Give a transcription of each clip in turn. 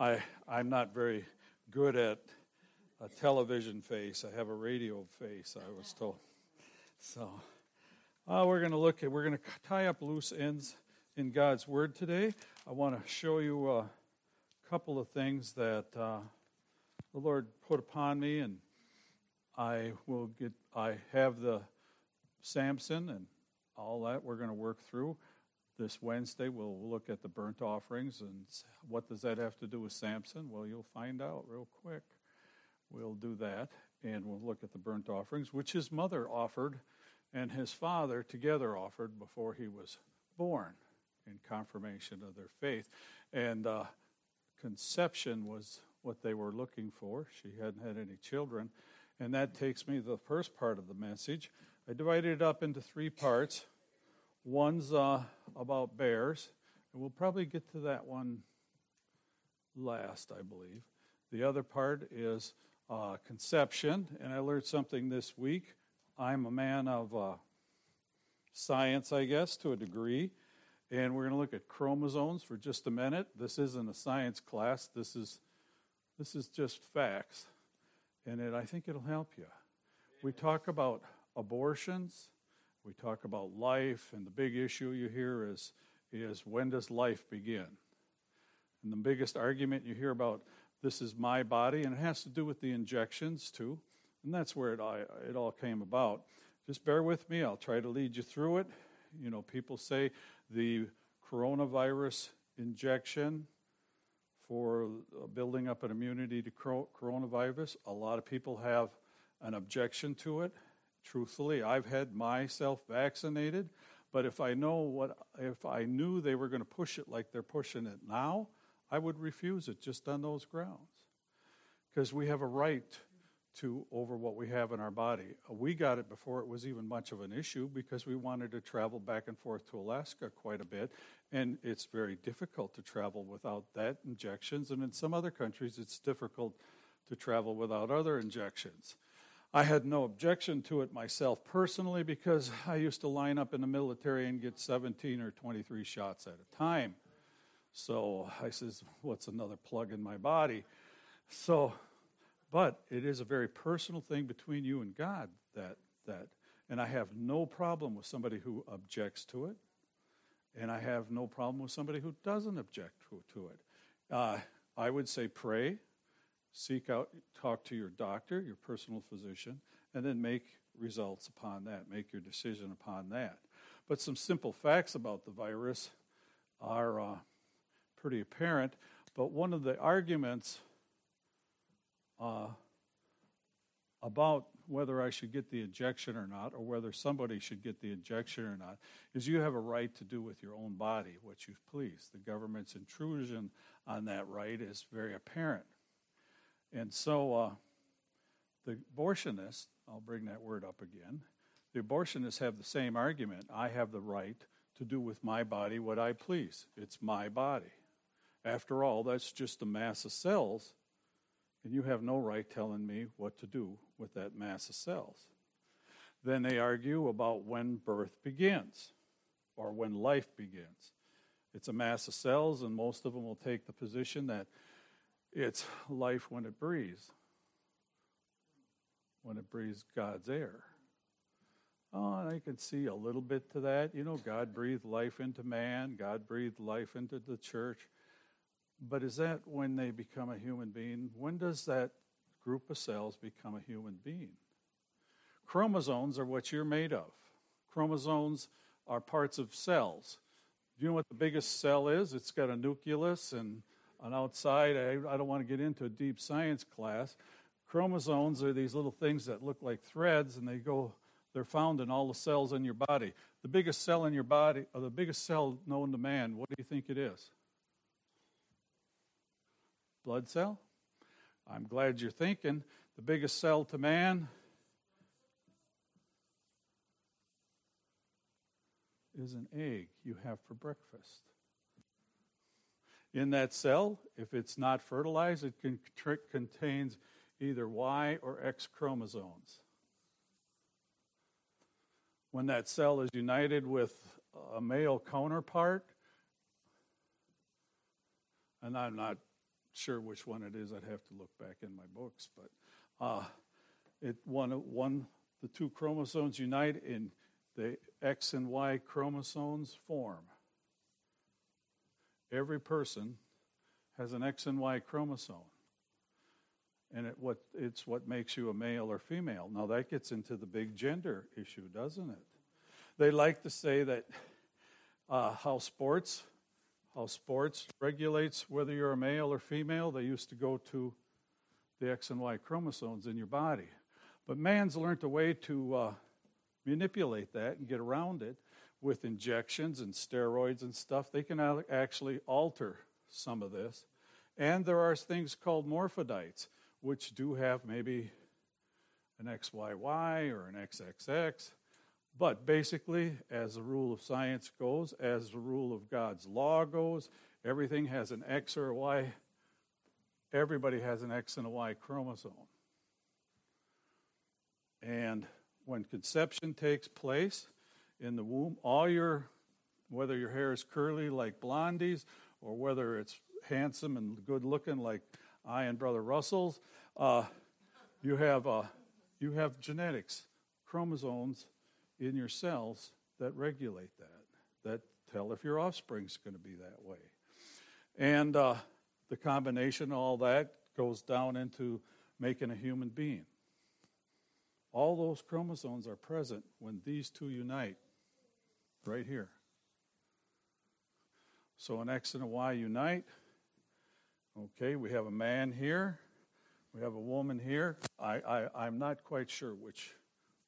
I, I'm not very good at a television face. I have a radio face, I was told. So uh, we're going to look at, we're going to tie up loose ends in God's Word today. I want to show you a couple of things that uh, the Lord put upon me, and I will get, I have the Samson and all that we're going to work through. This Wednesday, we'll look at the burnt offerings and what does that have to do with Samson? Well, you'll find out real quick. We'll do that, and we'll look at the burnt offerings, which his mother offered and his father together offered before he was born in confirmation of their faith. And uh, conception was what they were looking for. She hadn't had any children. And that takes me to the first part of the message. I divided it up into three parts. One's uh, about bears, and we'll probably get to that one last, I believe. The other part is uh, conception, and I learned something this week. I'm a man of uh, science, I guess, to a degree, and we're going to look at chromosomes for just a minute. This isn't a science class. This is this is just facts, and it, I think it'll help you. We talk about abortions, we talk about life, and the big issue you hear is is when does life begin? And the biggest argument you hear about this is my body, and it has to do with the injections too. And that's where it, it all came about. Just bear with me, I'll try to lead you through it. You know, people say the coronavirus injection for building up an immunity to coronavirus, a lot of people have an objection to it. Truthfully, I've had myself vaccinated, but if I know what if I knew they were going to push it like they're pushing it now, I would refuse it just on those grounds. Because we have a right to over what we have in our body. We got it before it was even much of an issue because we wanted to travel back and forth to Alaska quite a bit, and it's very difficult to travel without that injections. And in some other countries, it's difficult to travel without other injections. I had no objection to it myself personally because I used to line up in the military and get 17 or 23 shots at a time. So I says, what's another plug in my body? So, but it is a very personal thing between you and God that that and I have no problem with somebody who objects to it, and I have no problem with somebody who doesn't object to, to it. Uh, I would say pray, seek out, talk to your doctor, your personal physician, and then make results upon that, make your decision upon that. But some simple facts about the virus are uh, pretty apparent. But one of the arguments uh, about whether I should get the injection or not, or whether somebody should get the injection or not, is you have a right to do with your own body what you please. The government's intrusion on that right is very apparent. And so uh, the abortionists, I'll bring that word up again, the abortionists have the same argument. I have the right to do with my body what I please. It's my body. After all, that's just a mass of cells, and you have no right telling me what to do with that mass of cells. Then they argue about when birth begins or when life begins. It's a mass of cells, and most of them will take the position that it's life when it breathes, when it breathes God's air. Oh, and I can see a little bit to that. You know, God breathed life into man, God breathed life into the church. But is that when they become a human being? When does that group of cells become a human being? Chromosomes are what you're made of. Chromosomes are parts of cells. Do you know what the biggest cell is? It's got a nucleus and an outside. I, I don't want to get into a deep science class. Chromosomes are these little things that look like threads and they go they're found in all the cells in your body. The biggest cell in your body, or the biggest cell known to man, what do you think it is? blood cell. I'm glad you're thinking. The biggest cell to man is an egg you have for breakfast. In that cell, if it's not fertilized, it can, contains either Y or X chromosomes. When that cell is united with a male counterpart, and I'm not sure which one it is. I'd have to look back in my books, but uh, it one one the two chromosomes unite and the X and Y chromosomes form. Every person has an X and Y chromosome. And it, what, it's what makes you a male or female. Now, that gets into the big gender issue, doesn't it? They like to say that uh, how sports how sports regulates whether you're a male or female. They used to go to the X and Y chromosomes in your body. But man's learned a way to uh, manipulate that and get around it with injections and steroids and stuff. They can actually alter some of this. And there are things called morphodites, which do have maybe an XYY or an XXX. But basically, as the rule of science goes, as the rule of God's law goes, everything has an X or a Y. Everybody has an X and a Y chromosome. And when conception takes place in the womb, all your, whether your hair is curly like Blondie's or whether it's handsome and good looking like I and Brother Russell's, uh, you, have, uh, you have genetics, chromosomes in your cells that regulate that, that tell if your offspring's going to be that way. And uh, the combination of all that goes down into making a human being. All those chromosomes are present when these two unite, right here. So an X and a Y unite. Okay, we have a man here. We have a woman here. I, I, I'm not quite sure which,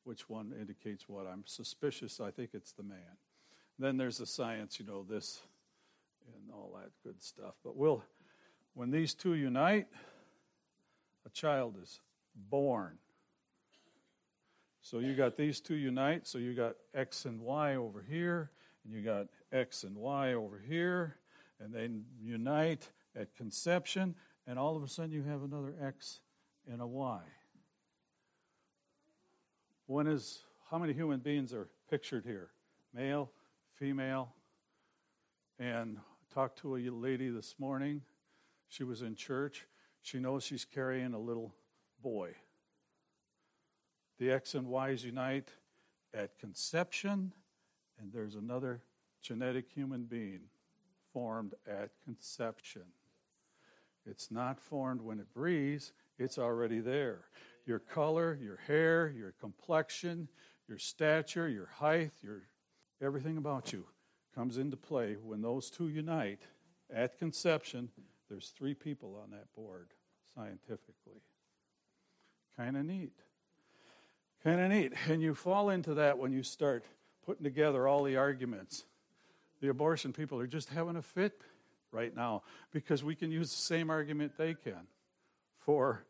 which one indicates what. I'm suspicious. I think it's the man. Then there's the science, you know, this and all that good stuff. But we'll, when these two unite, a child is born. So you got these two unite, so you got X and Y over here, and you got X and Y over here, and they unite at conception, and all of a sudden you have another X and a Y. When is how many human beings are pictured here? Male, female, and I talked to a lady this morning. She was in church. She knows she's carrying a little boy. The X and Y's unite at conception, and there's another genetic human being formed at conception. It's not formed when it breathes, it's already there. Your color, your hair, your complexion, your stature, your height, your everything about you comes into play when those two unite at conception. There's three people on that board scientifically. Kind of neat. Kind of neat. And you fall into that when you start putting together all the arguments. The abortion people are just having a fit right now because we can use the same argument they can for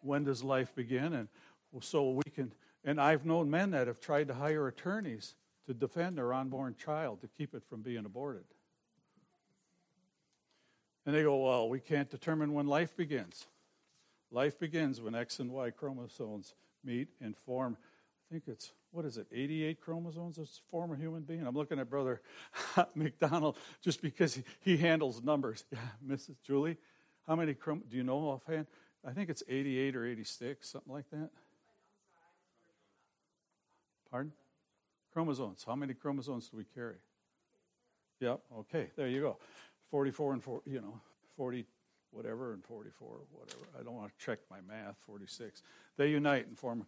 when does life begin and so we can and I've known men that have tried to hire attorneys to defend their unborn child to keep it from being aborted. And they go, well, we can't determine when life begins. Life begins when X and Y chromosomes meet and form, I think it's, what is it, 88 chromosomes as a former human being? I'm looking at Brother McDonald just because he, handles numbers. Yeah, Mrs. Julie, how many chrom, do you know offhand? I think it's 88 or 86, something like that. Pardon? Chromosomes. How many chromosomes do we carry? Yep, okay, there you go. 44 and 4, you know, 40 whatever, and 44, whatever. I don't want to check my math, 46. They unite and form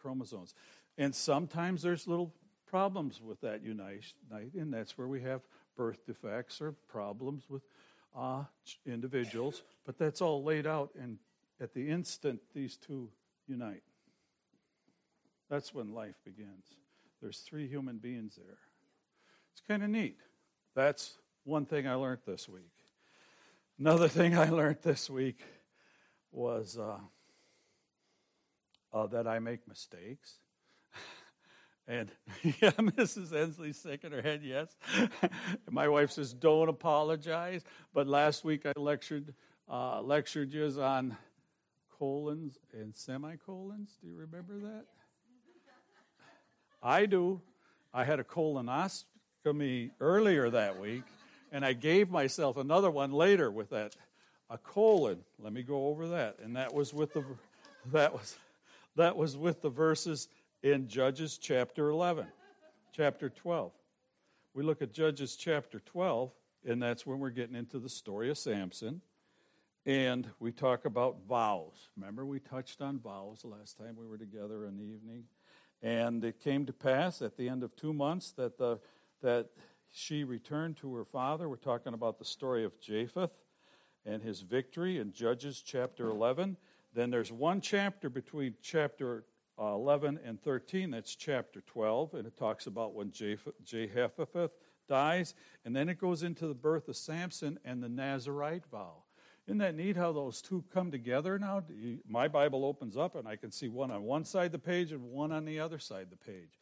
chromosomes. And sometimes there's little problems with that unite, and that's where we have birth defects or problems with uh, individuals. But that's all laid out, and at the instant these two unite, that's when life begins. There's three human beings there. It's kind of neat. That's one thing I learned this week. Another thing I learned this week was uh, uh, that I make mistakes. And yeah, Mrs. Ensley's shaking her head, yes. My wife says, don't apologize. But last week I lectured, uh, lectured you on colons and semicolons. Do you remember that? I do. I had a colonoscopy earlier that week and I gave myself another one later with that a colon. Let me go over that. And that was with the that was that was with the verses in Judges chapter 11, chapter 12. We look at Judges chapter 12, and that's when we're getting into the story of Samson. And we talk about vows. Remember, we touched on vows the last time we were together in the evening. And it came to pass at the end of two months that, the, that she returned to her father. We're talking about the story of Japheth and his victory in Judges chapter 11. Then there's one chapter between chapter uh, 11 and 13, that's chapter 12, and it talks about when Jehoshaphat dies. And then it goes into the birth of Samson and the Nazarite vow. Isn't that neat how those two come together now? My Bible opens up and I can see one on one side of the page and one on the other side of the page.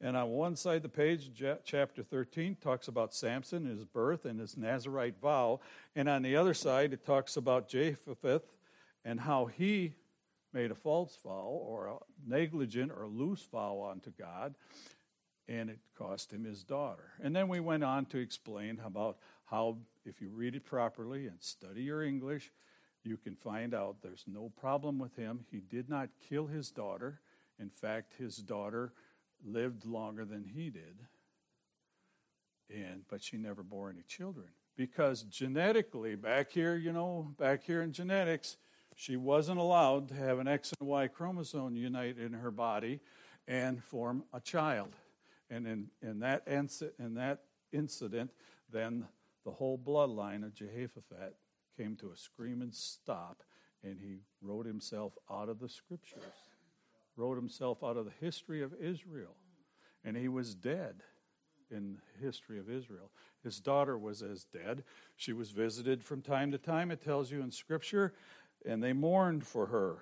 And on one side of the page, chapter 13 talks about Samson, his birth, and his Nazarite vow. And on the other side, it talks about Jephthah and how he made a false vow or a negligent or loose vow unto God, and it cost him his daughter. And then we went on to explain about how, if you read it properly and study your English, you can find out there's no problem with him. He did not kill his daughter. In fact, his daughter lived longer than he did. And but she never bore any children because genetically back here, you know, back here in genetics, she wasn't allowed to have an X and Y chromosome unite in her body and form a child. And in, in, that, in that incident, then the whole bloodline of Jehoshaphat came to a screaming stop, and he wrote himself out of the scriptures, wrote himself out of the history of Israel. And he was dead in the history of Israel. His daughter was as dead. She was visited from time to time, it tells you in Scripture, and they mourned for her.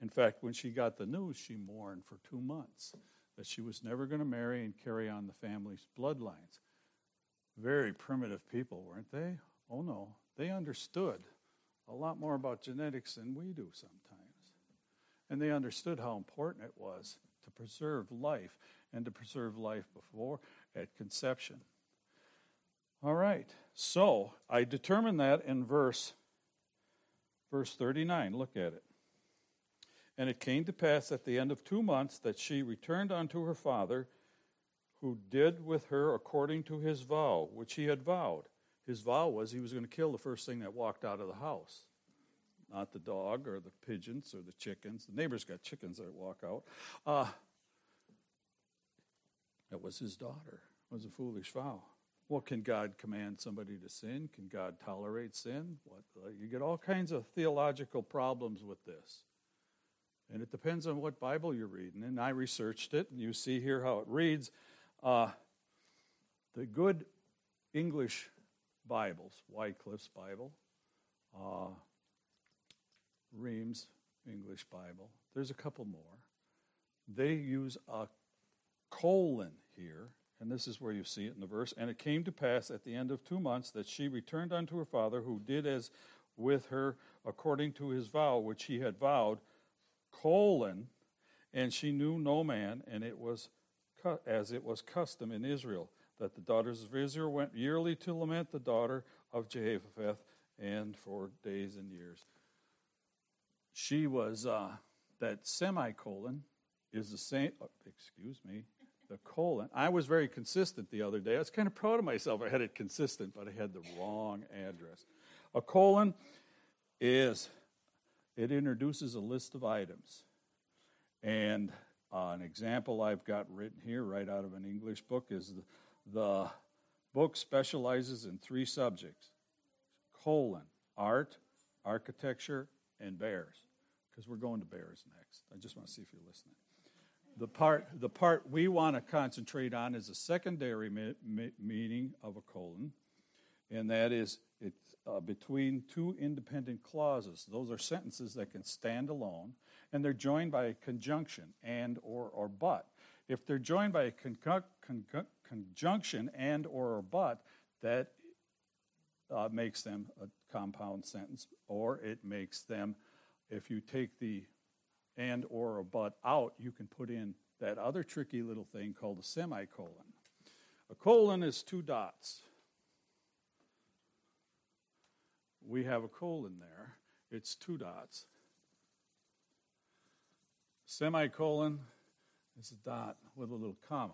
In fact, when she got the news, she mourned for two months that she was never going to marry and carry on the family's bloodlines. Very primitive people, weren't they? Oh no, they understood a lot more about genetics than we do sometimes. And they understood how important it was to preserve life and to preserve life before at conception. All right, so I determined that in verse verse 39. Look at it. And it came to pass at the end of two months that she returned unto her father who did with her according to his vow, which he had vowed. His vow was he was going to kill the first thing that walked out of the house, not the dog or the pigeons or the chickens. The neighbors got chickens that walk out. Uh, that was his daughter. It was a foolish vow. Well, can God command somebody to sin? Can God tolerate sin? What, uh, you get all kinds of theological problems with this. And it depends on what Bible you're reading. And I researched it, and you see here how it reads. Uh, the good English Bibles, Wycliffe's Bible, uh, Reims English Bible, there's a couple more. They use a colon here, and this is where you see it in the verse. And it came to pass at the end of two months that she returned unto her father, who did as with her according to his vow, which he had vowed, colon, and she knew no man, and it was as it was custom in Israel, that the daughters of Israel went yearly to lament the daughter of Jehoshaphat, and for days and years. She was, uh, that semicolon is the same, uh, excuse me, the colon. I was very consistent the other day. I was kind of proud of myself. I had it consistent, but I had the wrong address. A colon is, it introduces a list of items. And uh, an example I've got written here, right out of an English book, is the, the book specializes in three subjects colon, art, architecture, and bears. Because we're going to bears next. I just want to see if you're listening. The part, the part we want to concentrate on is a secondary me- me- meaning of a colon, and that is it's uh, between two independent clauses. Those are sentences that can stand alone, and they're joined by a conjunction and or or but. If they're joined by a con- con- conjunction and or or but, that uh, makes them a compound sentence, or it makes them, if you take the and or or but out, you can put in that other tricky little thing called a semicolon. A colon is two dots. we have a colon there. It's two dots. Semicolon is a dot with a little comma.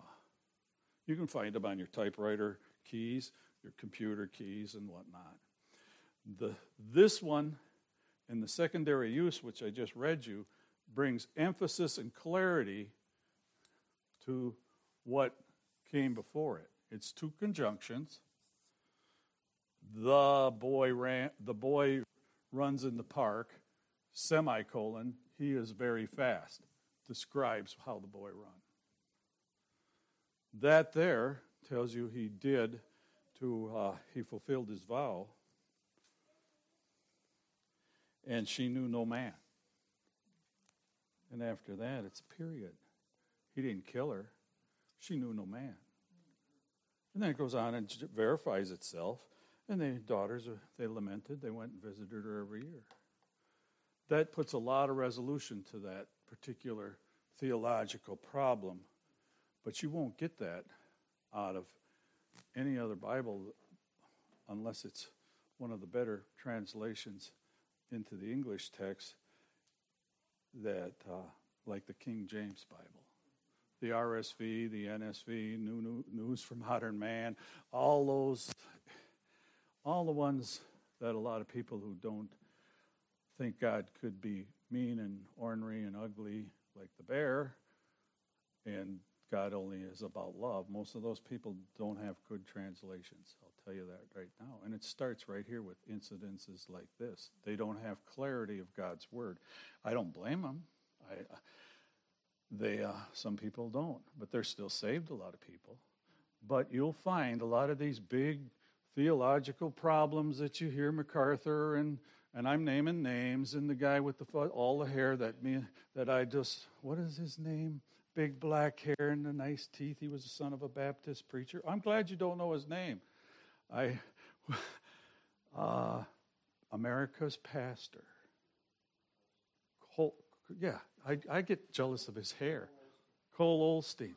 You can find them on your typewriter keys, your computer keys, and whatnot. The, this one, in the secondary use, which I just read you, brings emphasis and clarity to what came before it. It's two conjunctions. The boy ran the boy runs in the park, semicolon, he is very fast, describes how the boy run. That there tells you he did to uh, he fulfilled his vow and she knew no man. And after that it's period. He didn't kill her. She knew no man. And then it goes on and verifies itself. And the daughters they lamented. They went and visited her every year. That puts a lot of resolution to that particular theological problem. But you won't get that out of any other Bible unless it's one of the better translations into the English text that, uh, like the King James Bible. The RSV, the NSV, New, New News for Modern Man, all those, all the ones that a lot of people who don't think God could be mean and ornery and ugly like the bear and God only is about love. Most of those people don't have good translations. I'll tell you that right now. And it starts right here with incidences like this. They don't have clarity of God's word. I don't blame them. I, they, uh, some people don't, but they're still saved. A lot of people. But you'll find a lot of these big theological problems that you hear MacArthur and and I'm naming names and the guy with the all the hair that me that I just what is his name? Big black hair and the nice teeth. He was the son of a Baptist preacher. I'm glad you don't know his name. I, uh, America's pastor. Joel, yeah, I, I get jealous of his hair. Joel Osteen.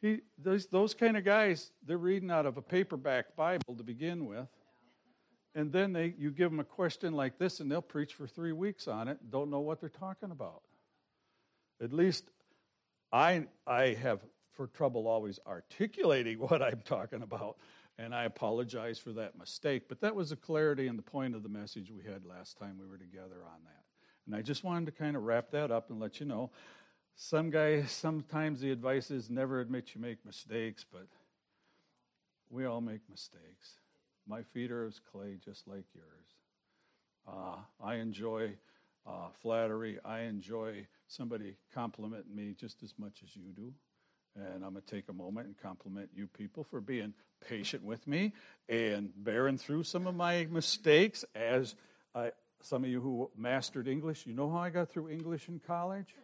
He, those, those kind of guys, they're reading out of a paperback Bible to begin with. And then they, you give them a question like this, and they'll preach for three weeks on it, don't know what they're talking about. At least I, I have for trouble always articulating what I'm talking about, and I apologize for that mistake. But that was the clarity and the point of the message we had last time we were together on that. And I just wanted to kind of wrap that up and let you know. Some guys, sometimes the advice is never admit you make mistakes, but we all make mistakes. My feet are as clay, just like yours. Uh, I enjoy uh, flattery. I enjoy somebody complimenting me just as much as you do. And I'm going to take a moment and compliment you people for being patient with me and bearing through some of my mistakes. As I, some of you who mastered English, you know how I got through English in college?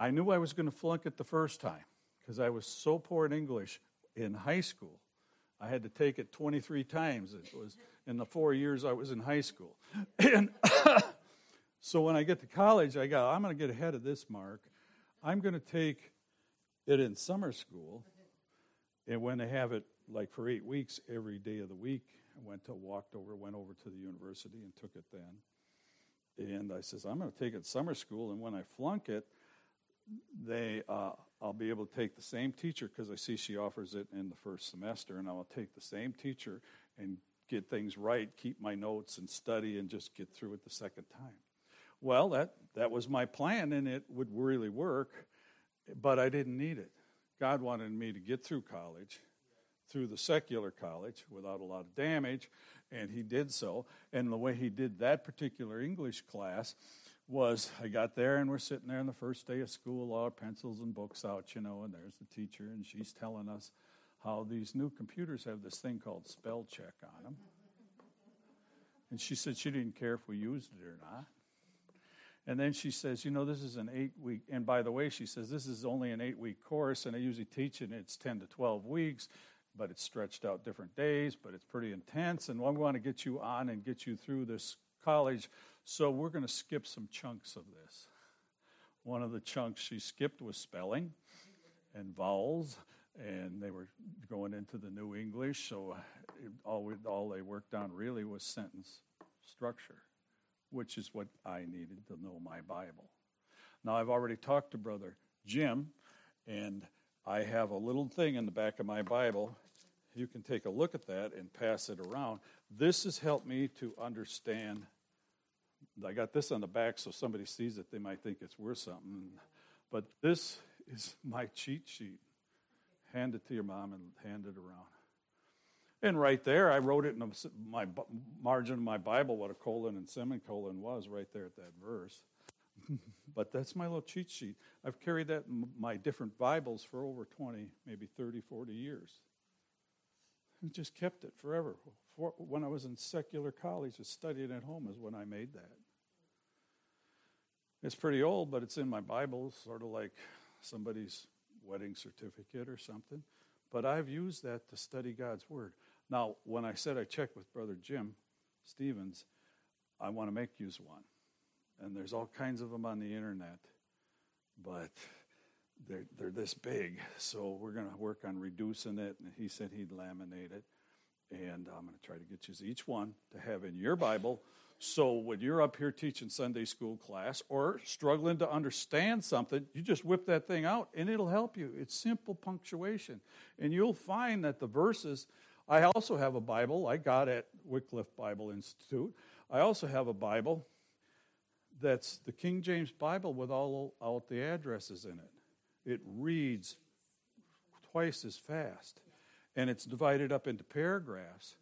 I knew I was going to flunk it the first time because I was so poor in English in high school. I had to take it 23 times. It was in the four years I was in high school. And so when I get to college, I go, I'm going to get ahead of this mark. I'm going to take it in summer school. And when they have it like for eight weeks every day of the week, I went to walked over, went over to the university and took it then. And I says, I'm going to take it summer school, and when I flunk it, they uh, I'll be able to take the same teacher because I see she offers it in the first semester, and I'll take the same teacher and get things right, keep my notes and study, and just get through it the second time. Well, that, that was my plan, and it would really work, but I didn't need it. God wanted me to get through college, through the secular college, without a lot of damage, and He did so. And the way He did that particular English class was I got there, and we're sitting there on the first day of school, all our pencils and books out, you know, and there's the teacher, and she's telling us how these new computers have this thing called spell check on them. And she said she didn't care if we used it or not. And then she says, you know, this is an eight week, and by the way, she says, this is only an eight week course, and I usually teach it, it's 10 to 12 weeks, but it's stretched out different days, but it's pretty intense, and we want to get you on and get you through this college, so we're going to skip some chunks of this. One of the chunks she skipped was spelling and vowels and they were going into the New English, so all, we, all they worked on really was sentence structure, which is what I needed to know my Bible. Now, I've already talked to Brother Jim, and I have a little thing in the back of my Bible. You can take a look at that and pass it around. This has helped me to understand. I got this on the back so somebody sees it, they might think it's worth something. But this is my cheat sheet. Hand it to your mom and hand it around. And right there, I wrote it in my margin of my Bible what a colon and semicolon was right there at that verse. but that's my little cheat sheet. I've carried that in my different Bibles for over 20, maybe 30, 40 years. And just kept it forever. For, when I was in secular college, I studied at home is when I made that. It's pretty old, but it's in my Bible, sort of like somebody's wedding certificate or something. But I've used that to study God's Word. Now, when I said I checked with Brother Jim Stevens, I want to make use one. And there's all kinds of them on the internet, but they're, they're this big. So we're going to work on reducing it. And he said he'd laminate it. And I'm going to try to get you each one to have in your Bible so when you're up here teaching Sunday school class or struggling to understand something, you just whip that thing out and it'll help you. It's simple punctuation. And you'll find that the verses, I also have a Bible I got at Wycliffe Bible Institute. I also have a Bible that's the King James Bible with all out the addresses in it. It reads twice as fast. And it's divided up into paragraphs.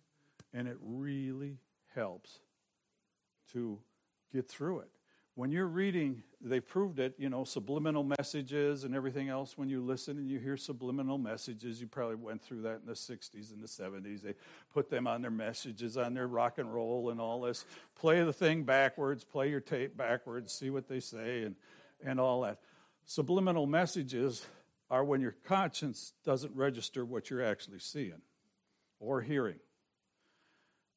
And it really helps to get through it. When you're reading, they proved it, you know, subliminal messages and everything else. When you listen and you hear subliminal messages, you probably went through that in the 60s and the 70s. They put them on their messages, on their rock and roll and all this. Play the thing backwards, play your tape backwards, see what they say, and, and all that. Subliminal messages are when your conscience doesn't register what you're actually seeing or hearing.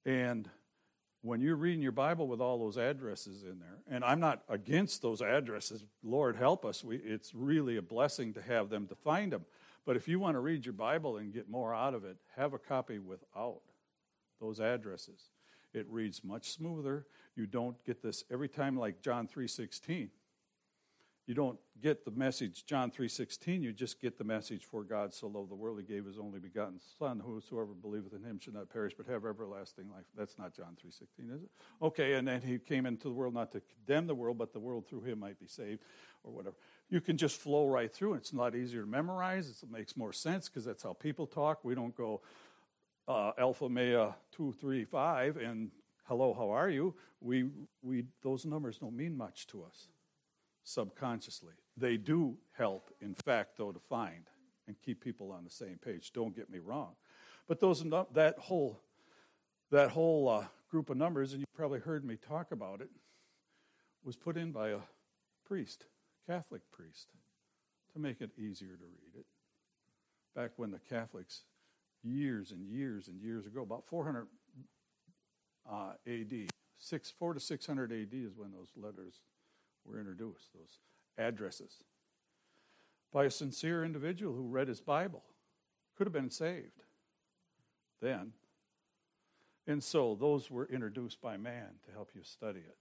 And when you're reading your Bible with all those addresses in there, and I'm not against those addresses, Lord help us, we, it's really a blessing to have them to find them. But if you want to read your Bible and get more out of it, have a copy without those addresses. It reads much smoother. You don't get this every time like John 3:16 you don't get the message John 3:16 you just get the message for God so loved the world he gave his only begotten son. Whosoever believeth in him should not perish but have everlasting life. That's not John 3:16 is it? Okay and then he came into the world not to condemn the world but the world through him might be saved or whatever. You can just flow right through it's a lot easier to memorize. It makes more sense because that's how people talk. We don't go uh, alpha mea 235 and hello how are you? We we those numbers don't mean much to us subconsciously. They do help, in fact, though, to find and keep people on the same page. Don't get me wrong. But those that whole that whole uh, group of numbers, and you probably heard me talk about it, was put in by a priest, Catholic priest, to make it easier to read it. Back when the Catholics, years and years and years ago, about 400 uh, AD, six, four to 600 AD is when those letters were introduced, those addresses, by a sincere individual who read his Bible. Could have been saved then. And so those were introduced by man to help you study it.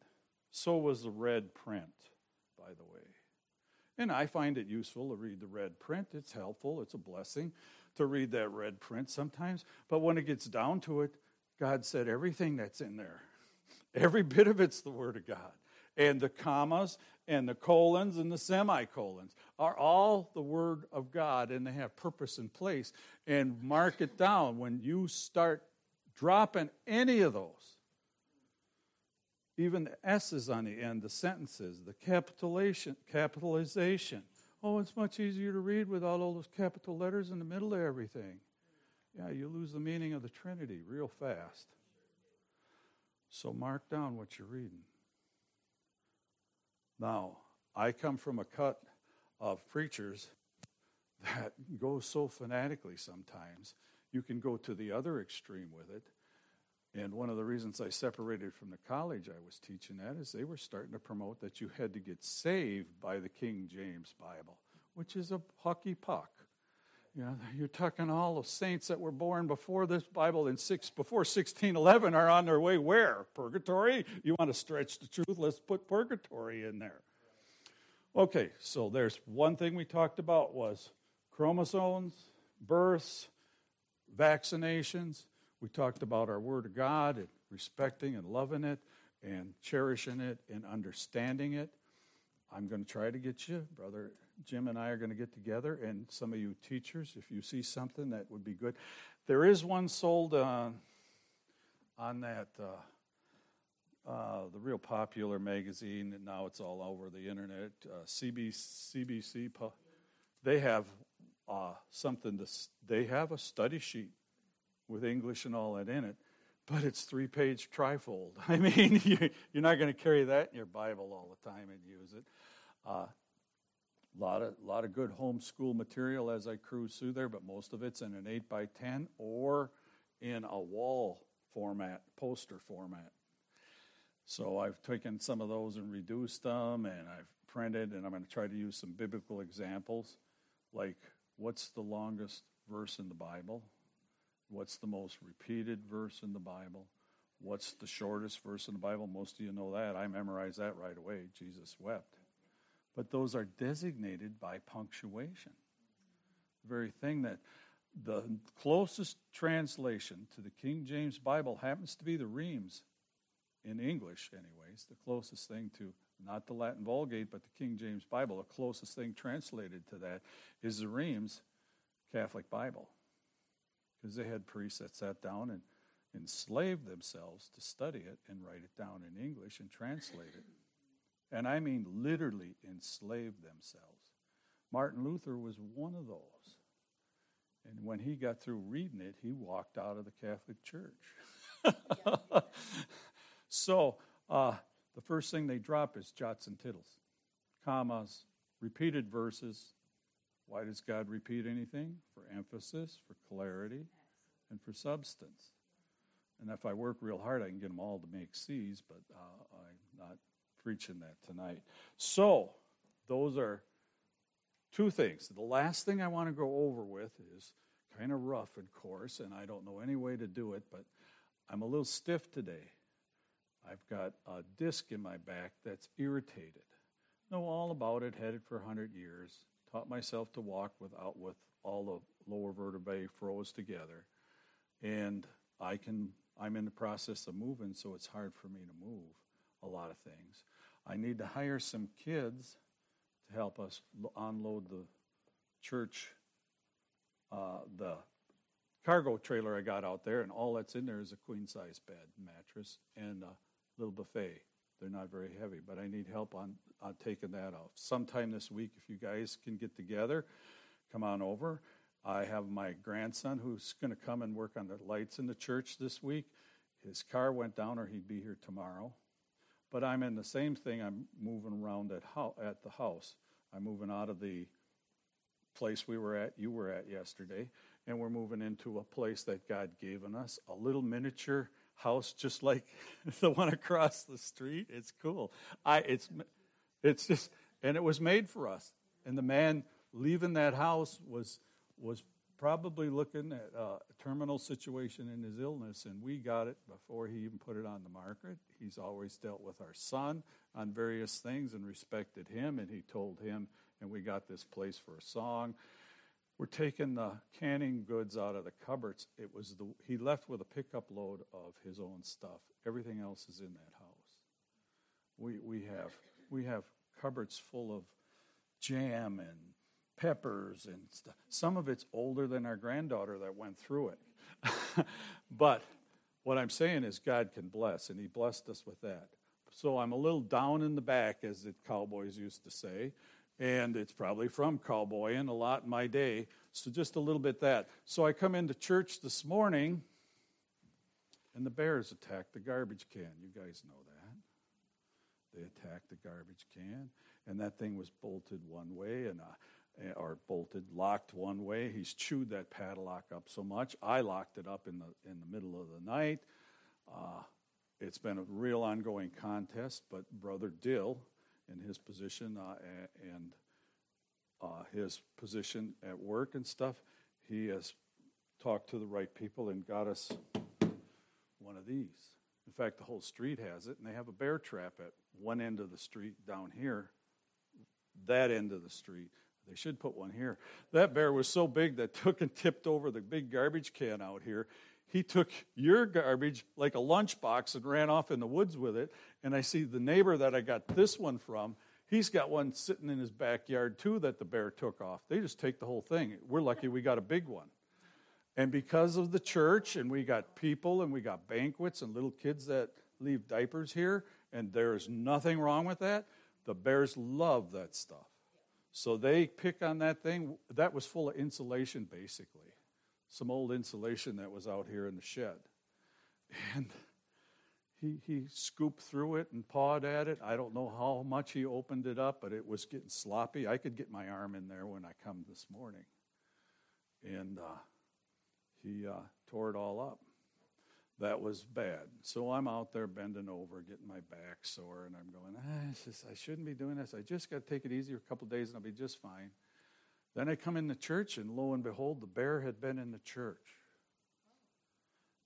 So was the red print, by the way. And I find it useful to read the red print. It's helpful, it's a blessing to read that red print sometimes. But when it gets down to it, God said everything that's in there, every bit of it's the Word of God and the commas and the colons and the semicolons are all the Word of God and they have purpose and place. And mark it down when you start dropping any of those, even the S's on the end, the sentences, the capitalization, capitalization. Oh, it's much easier to read without all those capital letters in the middle of everything. Yeah, you lose the meaning of the Trinity real fast. So mark down what you're reading. Now, I come from a cut of preachers that go so fanatically sometimes. You can go to the other extreme with it. And one of the reasons I separated from the college I was teaching at is they were starting to promote that you had to get saved by the King James Bible, which is a hockey puck. Yeah, you're talking all the saints that were born before this Bible in six before 1611 are on their way where? Purgatory? You want to stretch the truth? Let's put purgatory in there. Okay, so there's one thing we talked about was chromosomes, births, vaccinations. We talked about our Word of God and respecting and loving it and cherishing it and understanding it. I'm going to try to get you, Brother Jim and I are going to get together, and some of you teachers, if you see something that would be good. There is one sold on, on that, uh, uh, the real popular magazine, and now it's all over the internet, uh, CB, CBC. They have uh, something to, they have a study sheet with English and all that in it, but it's three page trifold. I mean, you're not going to carry that in your Bible all the time and use it. A lot of, lot of good homeschool material as I cruise through there, but most of it's in an 8 by 10 or in a wall format, poster format. So I've taken some of those and reduced them, and I've printed, and I'm going to try to use some biblical examples, like what's the longest verse in the Bible? What's the most repeated verse in the Bible? What's the shortest verse in the Bible? Most of you know that. I memorized that right away. Jesus wept but those are designated by punctuation. The very thing that the closest translation to the King James Bible happens to be the Reims in English, anyways, the closest thing to not the Latin Vulgate, but the King James Bible, the closest thing translated to that is the Reims Catholic Bible. Because they had priests that sat down and enslaved themselves to study it and write it down in English and translate it and I mean literally enslaved themselves. Martin Luther was one of those. And when he got through reading it, he walked out of the Catholic Church. so, uh, the first thing they drop is jots and tittles, commas, repeated verses. Why does God repeat anything? For emphasis, for clarity, and for substance. And if I work real hard, I can get them all to make C's, but uh, I'm not preaching that tonight. So, those are two things. The last thing I want to go over with is kind of rough, of course, and I don't know any way to do it, but I'm a little stiff today. I've got a disc in my back that's irritated. Know all about it, had it for 100 years. Taught myself to walk without with all the lower vertebrae froze together. And I can I'm in the process of moving, so it's hard for me to move a lot of things. I need to hire some kids to help us unload the church, uh, the cargo trailer I got out there, and all that's in there is a queen size bed, mattress, and a little buffet. They're not very heavy, but I need help on, on taking that off. Sometime this week, if you guys can get together, come on over. I have my grandson who's going to come and work on the lights in the church this week. His car went down, or he'd be here tomorrow. But I'm in the same thing. I'm moving around at, ho- at the house. I'm moving out of the place we were at, you were at yesterday, and we're moving into a place that God given us, a little miniature house just like the one across the street. It's cool. I it's it's just and it was made for us. And the man leaving that house was was probably looking at a terminal situation in his illness, and we got it before he even put it on the market. He's always dealt with our son on various things and respected him, and he told him, and we got this place for a song. We're taking the canning goods out of the cupboards. It was the he left with a pickup load of his own stuff. Everything else is in that house. We we have we have cupboards full of jam and peppers and stuff. Some of it's older than our granddaughter that went through it. but what I'm saying is God can bless, and He blessed us with that. So I'm a little down in the back, as the cowboys used to say, and it's probably from cowboying a lot in my day. So just a little bit that. So I come into church this morning, and the bears attacked the garbage can. You guys know that. They attacked the garbage can, and that thing was bolted one way, and uh, or bolted, locked one way. He's chewed that padlock up so much. I locked it up in the in the middle of the night. Uh, it's been a real ongoing contest, but Brother Dill, in his position uh, and uh, his position at work and stuff, he has talked to the right people and got us one of these. In fact, the whole street has it, and they have a bear trap at one end of the street down here, that end of the street. They should put one here. That bear was so big that took and tipped over the big garbage can out here. He took your garbage like a lunchbox and ran off in the woods with it. And I see the neighbor that I got this one from, he's got one sitting in his backyard too that the bear took off. They just take the whole thing. We're lucky we got a big one. And because of the church, and we got people, and we got banquets, and little kids that leave diapers here, and there's nothing wrong with that, the bears love that stuff. So they pick on that thing. That was full of insulation, basically. Some old insulation that was out here in the shed. And he, he scooped through it and pawed at it. I don't know how much he opened it up, but it was getting sloppy. I could get my arm in there when I come this morning. And uh, he uh, tore it all up. That was bad. So I'm out there bending over, getting my back sore, and I'm going, ah, just, I shouldn't be doing this. I just got to take it easy a couple days and I'll be just fine. Then I come in the church, and lo and behold, the bear had been in the church.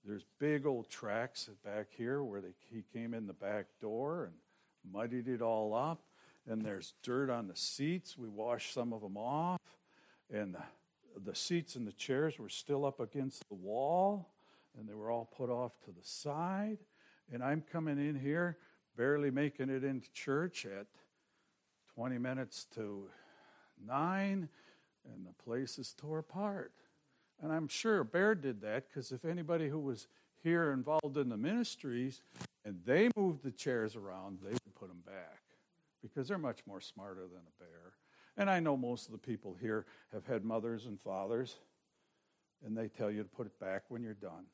There's big old tracks back here where they, he came in the back door and muddied it all up. And there's dirt on the seats. We washed some of them off. And the the seats and the chairs were still up against the wall, and they were all put off to the side. And I'm coming in here, barely making it into church at 20 minutes to 9, and the place is tore apart. And I'm sure a Bear did that because if anybody who was here involved in the ministries and they moved the chairs around, they would put them back because they're much more smarter than a bear. And I know most of the people here have had mothers and fathers, and they tell you to put it back when you're done.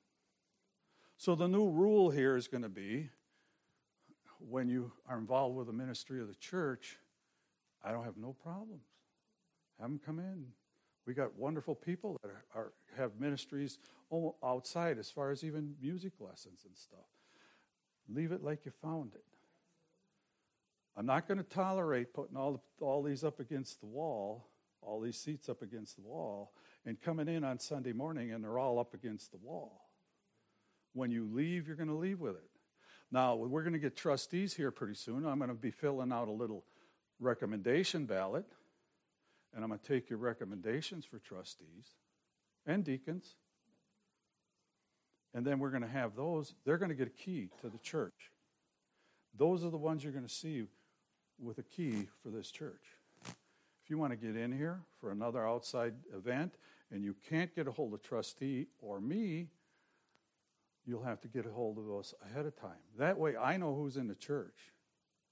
So the new rule here is going to be when you are involved with the ministry of the church, I don't have no problems. Have them come in. We got wonderful people that are, are, have ministries outside as far as even music lessons and stuff. Leave it like you found it. I'm not going to tolerate putting all, the, all these up against the wall, all these seats up against the wall, and coming in on Sunday morning and they're all up against the wall. When you leave, you're going to leave with it. Now, we're going to get trustees here pretty soon. I'm going to be filling out a little recommendation ballot, and I'm going to take your recommendations for trustees and deacons. And then we're going to have those, they're going to get a key to the church. Those are the ones you're going to see with a key for this church. If you want to get in here for another outside event and you can't get a hold of trustee or me, you'll have to get a hold of us ahead of time. That way I know who's in the church.